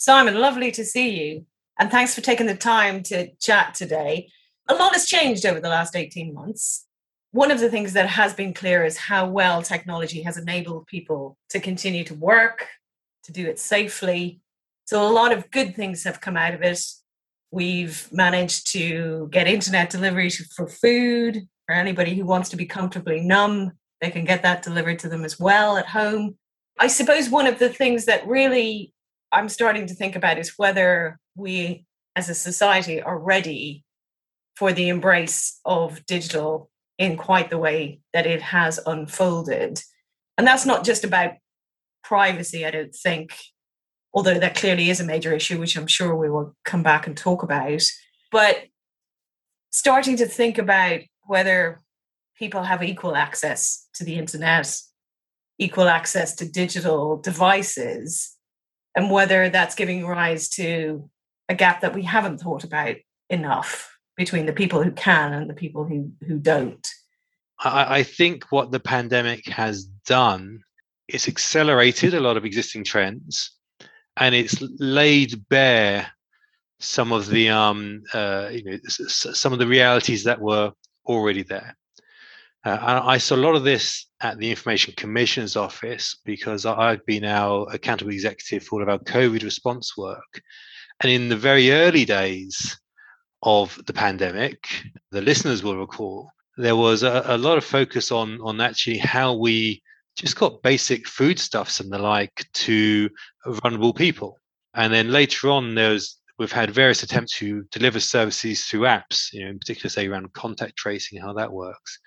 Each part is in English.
Simon, lovely to see you. And thanks for taking the time to chat today. A lot has changed over the last 18 months. One of the things that has been clear is how well technology has enabled people to continue to work, to do it safely. So, a lot of good things have come out of it. We've managed to get internet delivery for food for anybody who wants to be comfortably numb. They can get that delivered to them as well at home. I suppose one of the things that really I'm starting to think about is whether we as a society are ready for the embrace of digital in quite the way that it has unfolded. And that's not just about privacy, I don't think, although that clearly is a major issue, which I'm sure we will come back and talk about. But starting to think about whether people have equal access to the internet, equal access to digital devices, and whether that's giving rise to a gap that we haven't thought about enough between the people who can and the people who, who don't. I, I think what the pandemic has done is accelerated a lot of existing trends and it's laid bare some of the um, uh, you know some of the realities that were already there. Uh, I saw a lot of this at the Information Commission's office because I've been our accountable executive for all of our COVID response work. And in the very early days of the pandemic, the listeners will recall, there was a, a lot of focus on, on actually how we just got basic foodstuffs and the like to vulnerable people. And then later on, there's we've had various attempts to deliver services through apps, you know, in particular, say around contact tracing, how that works.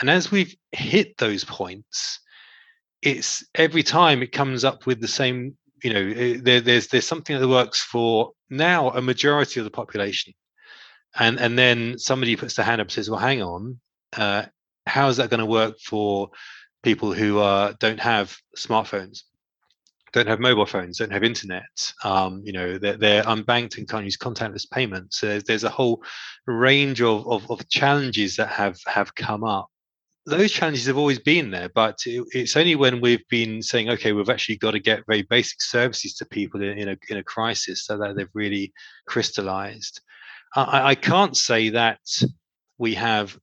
And as we've hit those points, it's every time it comes up with the same, you know, eh, there, there's there's something that works for now a majority of the population. And and then somebody puts their hand up and says, well, hang on, uh, how is that going to work for people who uh, don't have smartphones? don't have mobile phones, don't have internet. Um, you know, they're, they're, unbanked and can't use contactless payments. So there's, there's a whole range of, of, of, challenges that have have come up those challenges have always been there, but it's only when we've been saying, okay, we've actually got to get very basic services to people in, a in a crisis, so that they've really crystallized. I, I can't say that we have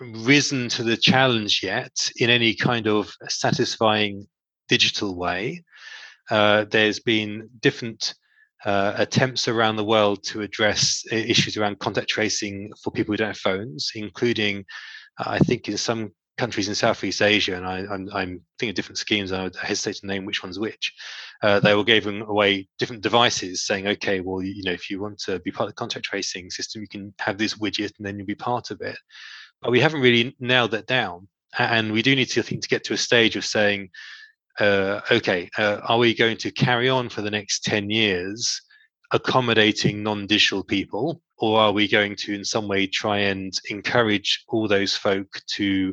risen to the challenge yet in any kind of satisfying digital way. Uh, there's been different uh, attempts around the world to address issues around contact tracing for people who don't have phones, including I think in some countries in Southeast Asia, and I, am thinking of different schemes. I hesitate to name which one's which. Uh, they were giving away different devices, saying, "Okay, well, you know, if you want to be part of the contact tracing system, you can have this widget, and then you'll be part of it." But we haven't really nailed that down, and we do need to I think to get to a stage of saying, uh, "Okay, uh, are we going to carry on for the next ten years?" accommodating non-digital people or are we going to in some way try and encourage all those folk to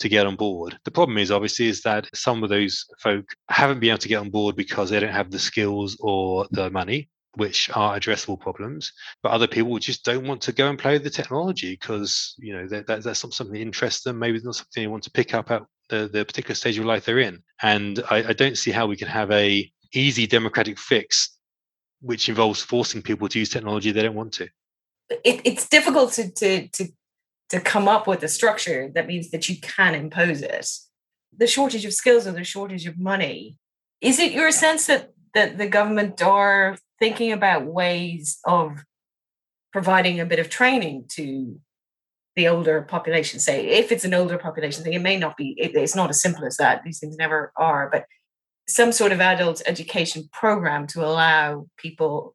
to get on board? The problem is obviously is that some of those folk haven't been able to get on board because they don't have the skills or the money which are addressable problems. But other people just don't want to go and play with the technology because you know that, that, that's not something that interests them. Maybe it's not something they want to pick up at the, the particular stage of life they're in. And I, I don't see how we can have a easy democratic fix which involves forcing people to use technology they don't want to. It, it's difficult to, to to to come up with a structure that means that you can impose it. The shortage of skills or the shortage of money. Is it your sense that that the government are thinking about ways of providing a bit of training to the older population? Say, if it's an older population thing, it may not be. It, it's not as simple as that. These things never are, but some sort of adult education program to allow people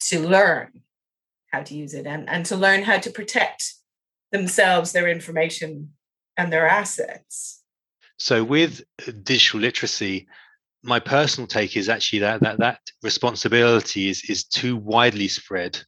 to learn how to use it and, and to learn how to protect themselves, their information, and their assets. So, with uh, digital literacy, my personal take is actually that that, that responsibility is, is too widely spread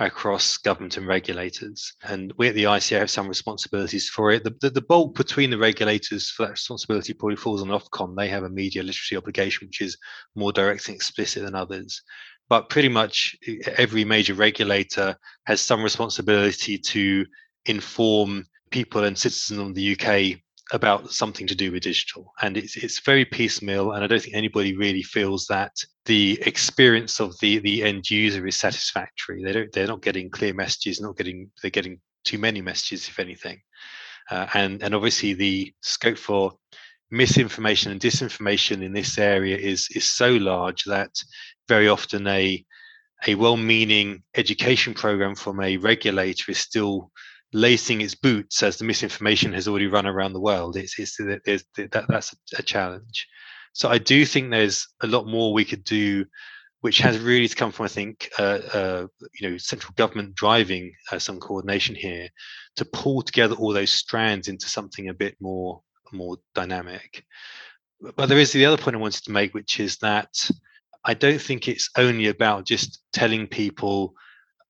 across government and regulators. And we at the ICO have some responsibilities for it. The, the, the, bulk between the regulators for that responsibility probably falls on Ofcom. They have a media literacy obligation, which is more direct and explicit than others. But pretty much every major regulator has some responsibility to inform people and citizens of the UK about something to do with digital. And it's it's very piecemeal and i don't think anybody really feels that the experience of the the end user is satisfactory. They don't they're not getting clear messages not getting they're getting too many messages if anything. Uh, and and obviously the scope for misinformation and disinformation in this area is is so large that very often a a well-meaning education program from a regulator is still lacing its boots as the misinformation has already run around the world. It's, it's that, that's a challenge. So I do think there's a lot more we could do, which has really come from I think uh, uh, you know central government driving uh, some coordination here to pull together all those strands into something a bit more more dynamic. But there is the other point I wanted to make, which is that I don't think it's only about just telling people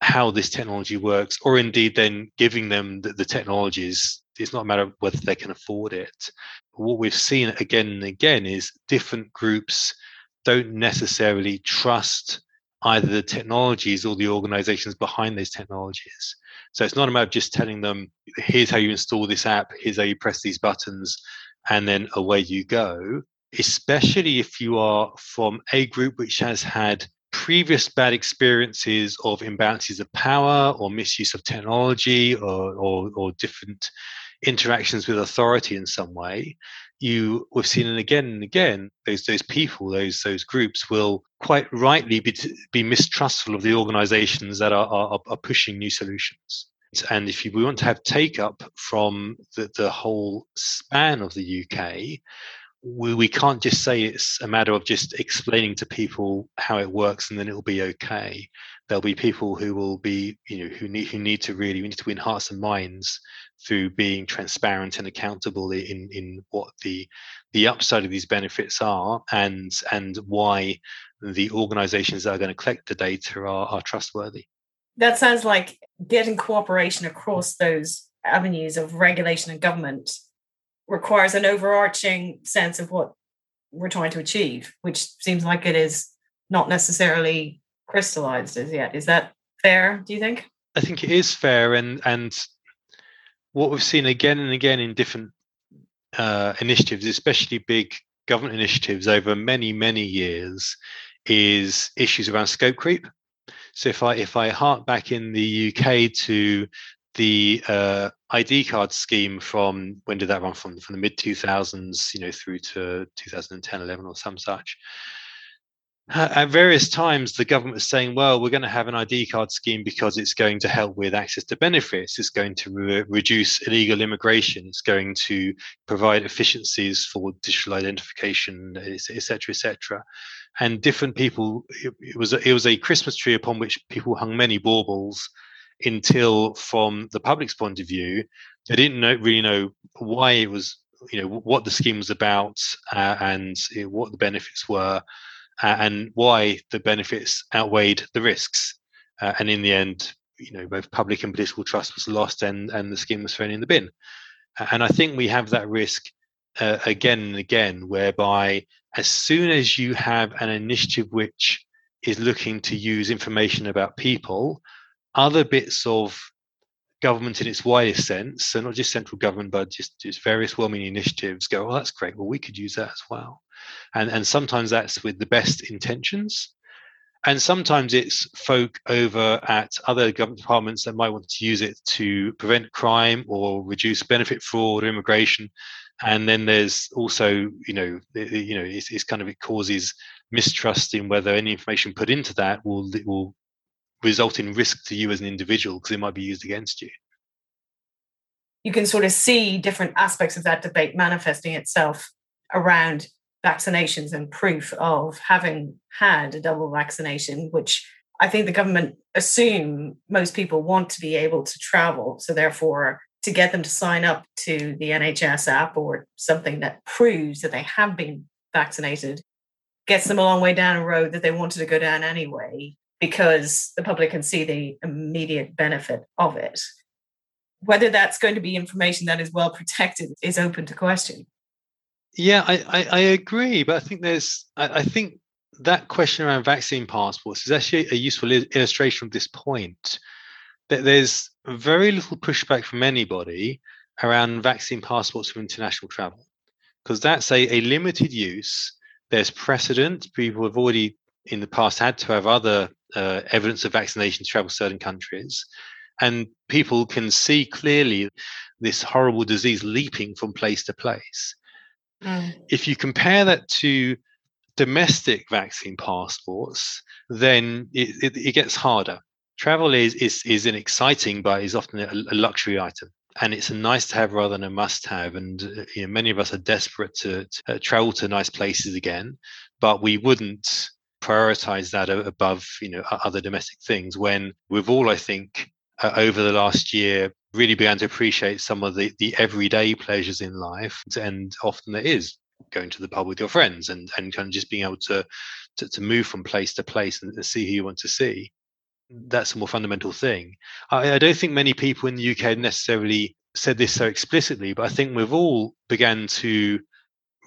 how this technology works, or indeed then giving them the, the technologies. It's not a matter of whether they can afford it. What we've seen again and again is different groups don't necessarily trust either the technologies or the organizations behind those technologies. So it's not about just telling them, here's how you install this app, here's how you press these buttons, and then away you go. Especially if you are from a group which has had previous bad experiences of imbalances of power or misuse of technology or, or, or different interactions with authority in some way, you we've seen it again and again. Those those people, those those groups, will quite rightly be be mistrustful of the organisations that are, are, are pushing new solutions. And if you, we want to have take up from the, the whole span of the UK, we, we can't just say it's a matter of just explaining to people how it works and then it'll be okay. There'll be people who will be, you know, who need who need to really we need to win hearts and minds through being transparent and accountable in in what the the upside of these benefits are and and why the organizations that are going to collect the data are, are trustworthy. That sounds like getting cooperation across those avenues of regulation and government requires an overarching sense of what we're trying to achieve, which seems like it is not necessarily crystallized as yet. Is that fair, do you think? I think it is fair and and what we've seen again and again in different uh, initiatives, especially big government initiatives over many, many years, is issues around scope creep. So if I if I hark back in the UK to the uh, ID card scheme from when did that run from from the mid 2000s, you know, through to 2010, 11 or some such. At various times, the government was saying, well, we're going to have an ID card scheme because it's going to help with access to benefits. It's going to re- reduce illegal immigration. It's going to provide efficiencies for digital identification, etc., etc. And different people, it, it, was it was a Christmas tree upon which people hung many baubles until from the public's point of view, they didn't know, really know why it was, you know, what the scheme was about uh, and what the benefits were uh, and why the benefits outweighed the risks. Uh, and in the end, you know, both public and political trust was lost and, and the scheme was thrown in the bin. And I think we have that risk uh, again and again, whereby as soon as you have an initiative which is looking to use information about people other bits of government in its widest sense, so not just central government, but just, just various well-meaning initiatives, go, oh, that's great. Well, we could use that as well." And and sometimes that's with the best intentions, and sometimes it's folk over at other government departments that might want to use it to prevent crime or reduce benefit fraud or immigration. And then there's also, you know, you know, it's, it's kind of it causes mistrust in whether any information put into that will will result in risk to you as an individual because it might be used against you. You can sort of see different aspects of that debate manifesting itself around vaccinations and proof of having had a double vaccination, which I think the government assume most people want to be able to travel. So therefore, to get them to sign up to the NHS app or something that proves that they have been vaccinated gets them a long way down a road that they wanted to go down anyway because the public can see the immediate benefit of it. Whether that's going to be information that is well protected is open to question. Yeah, I, I, I agree, but I think there's I, I, think that question around vaccine passports is actually a useful illustration of this point. That there's very little pushback from anybody around vaccine passports for international travel because that's a, a limited use. There's precedent. People have already in the past had to have other uh, evidence of vaccination to travel certain countries. And people can see clearly this horrible disease leaping from place to place. Mm. If you compare that to domestic vaccine passports, then it, it, it, gets harder. Travel is, is, is an exciting, but is often a, a luxury item and it's a nice to have rather than a must have. And uh, you know, many of us are desperate to, to uh, travel to nice places again, but we wouldn't prioritize that above you know other domestic things when we've all i think uh, over the last year really began to appreciate some of the the everyday pleasures in life and often there is going to the pub with your friends and and kind of just being able to to, to move from place to place and, see who you want to see. That's a more fundamental thing. I, I don't think many people in the uk necessarily said this so explicitly but i think we've all began to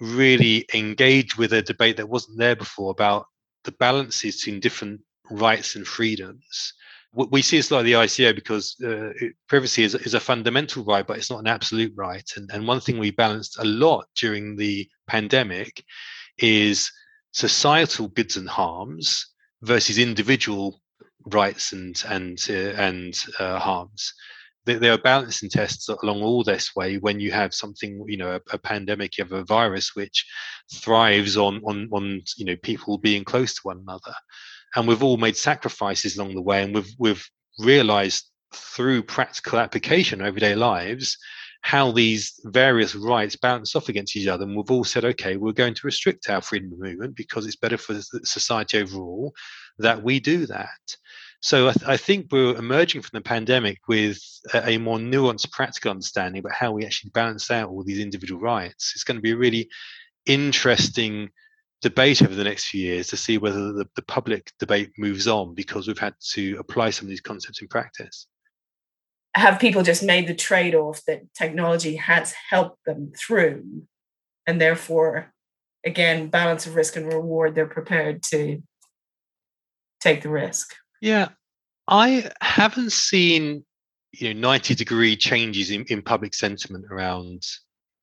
really engage with a debate that wasn't there before about the balances between different rights and freedoms. We see this like the ICO because uh, privacy is, is a fundamental right, but it's not an absolute right. And, and one thing we balanced a lot during the pandemic is societal goods and harms versus individual rights and and uh, and uh, harms there are balancing tests along all this way when you have something you know a, a, pandemic you have a virus which thrives on on on you know people being close to one another. And we've all made sacrifices along the way and we've we've realized through practical application everyday lives how these various rights balance off against each other. And we've all said okay we're going to restrict our freedom of movement because it's better for society overall that we do that so I, th- I, think we're emerging from the pandemic with a, a, more nuanced practical understanding about how we actually balance out all these individual rights. It's going to be a really interesting debate over the next few years to see whether the, the public debate moves on because we've had to apply some of these concepts in practice. Have people just made the trade off that technology has helped them through, and therefore, again, balance of risk and reward, they're prepared to take the risk? Yeah, I haven't seen you know 90 degree changes in, in public sentiment around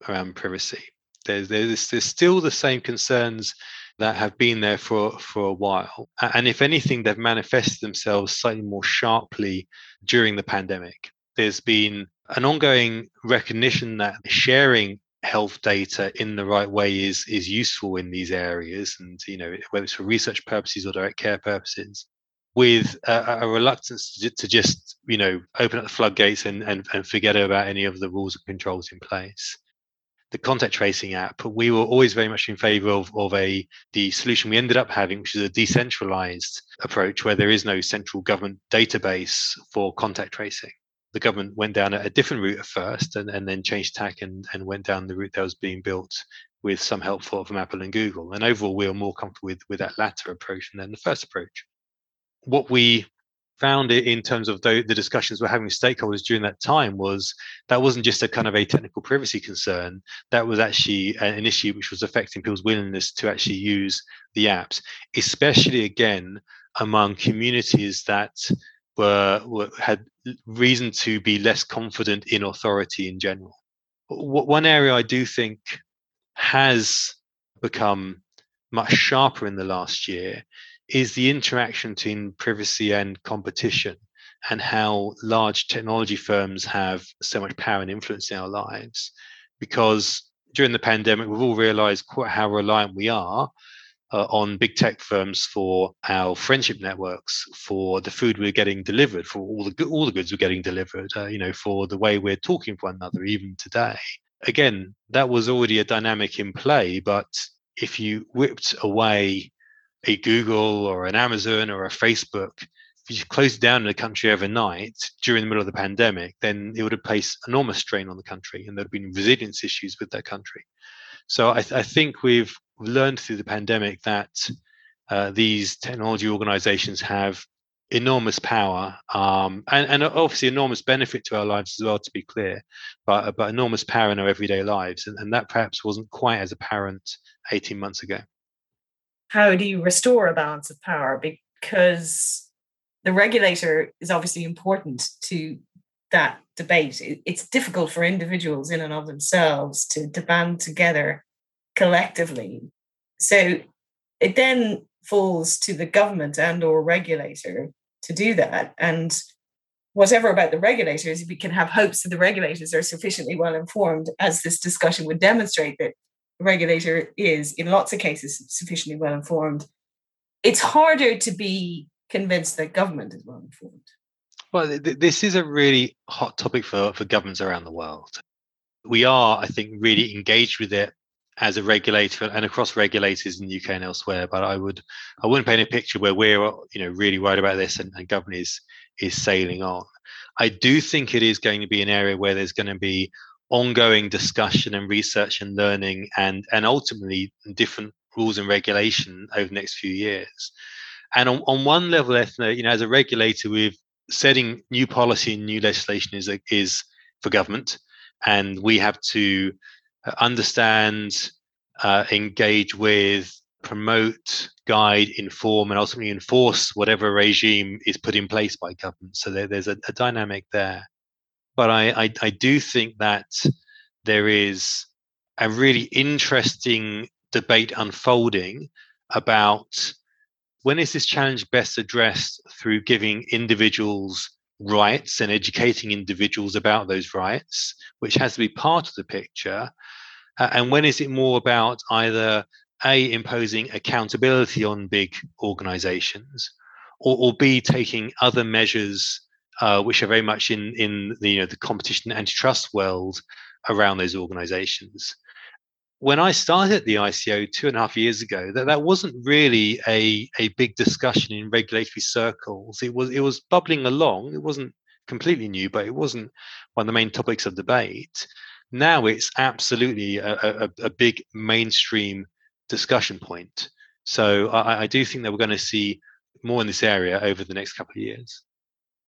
around privacy. There's, there's there's still the same concerns that have been there for for a while, and if anything, they've manifested themselves slightly more sharply during the pandemic. There's been an ongoing recognition that sharing health data in the right way is is useful in these areas and you know whether it's for research purposes or direct care purposes with a, a reluctance to, to, just you know open up the floodgates and, and, and forget about any of the rules and controls in place. The contact tracing app we were always very much in favor of, of a the solution we ended up having which is a decentralized approach where there is no central government database for contact tracing. The government went down a, different route at first and, and then changed tack and, and went down the route that was being built with some help from apple and google. And overall we were more comfortable with, with that latter approach than the first approach what we found in terms of the, the, discussions we're having with stakeholders during that time was that wasn't just a kind of a technical privacy concern. That was actually an issue which was affecting people's willingness to actually use the apps especially again among communities that were, were had reason to be less confident in authority in general. One area i do think has become much sharper in the last year is the interaction between privacy and competition and how large technology firms have so much power and influence in our lives. Because during the pandemic, we've all realized quite how reliant we are uh, on big tech firms for our friendship networks, for the food we're getting delivered, for all the all the goods we're getting delivered, uh, you know, for the way we're talking to one another, even today. Again, that was already a dynamic in play, but if you whipped away a Google or an Amazon or a Facebook, if you close it down a country overnight during the middle of the pandemic, then it would have placed enormous strain on the country and there would have been resilience issues with that country. So I, th- I think we've learned through the pandemic that uh, these technology organizations have enormous power um, and, and obviously enormous benefit to our lives as well, to be clear, but, but enormous power in our everyday lives. And, and that perhaps wasn't quite as apparent 18 months ago how do you restore a balance of power? Because the regulator is obviously important to that debate. It's difficult for individuals in and of themselves to, to band together collectively. So it then falls to the government and or regulator to do that. And whatever about the regulators, we can have hopes that the regulators are sufficiently well informed, as this discussion would demonstrate that regulator is, in lots of cases, sufficiently well informed. It's harder to be convinced that government is well informed. Well, th- this is a really hot topic for, for governments around the world. We are, I think, really engaged with it as a regulator and across regulators in the UK and elsewhere. But I would, I wouldn't paint a picture where we're, you know, really worried about this and, and government is is sailing on. I do think it is going to be an area where there's going to be ongoing discussion and research and learning and and ultimately different rules and regulation over the next few years. And on, on one level, Ethna, you know, as a regulator, we've setting new policy and new legislation is is for government, and we have to uh, understand, uh, engage with, promote, guide, inform, and ultimately enforce whatever regime is put in place by government. So there, there's a, a, dynamic there. But I, I, I do think that there is a really interesting debate unfolding about when is this challenge best addressed through giving individuals rights and educating individuals about those rights, which has to be part of the picture? Uh, and when is it more about either A, imposing accountability on big organizations, or, or B, taking other measures uh, which are very much in, in the, you know, the competition antitrust world around those organizations? when I started the ICO two and a half years ago, that, that wasn't really a, a big discussion in regulatory circles. It was it was bubbling along. It wasn't completely new, but it wasn't one of the main topics of debate. Now it's absolutely a, a, a big mainstream discussion point. So I, I do think that we're going to see more in this area over the next couple of years.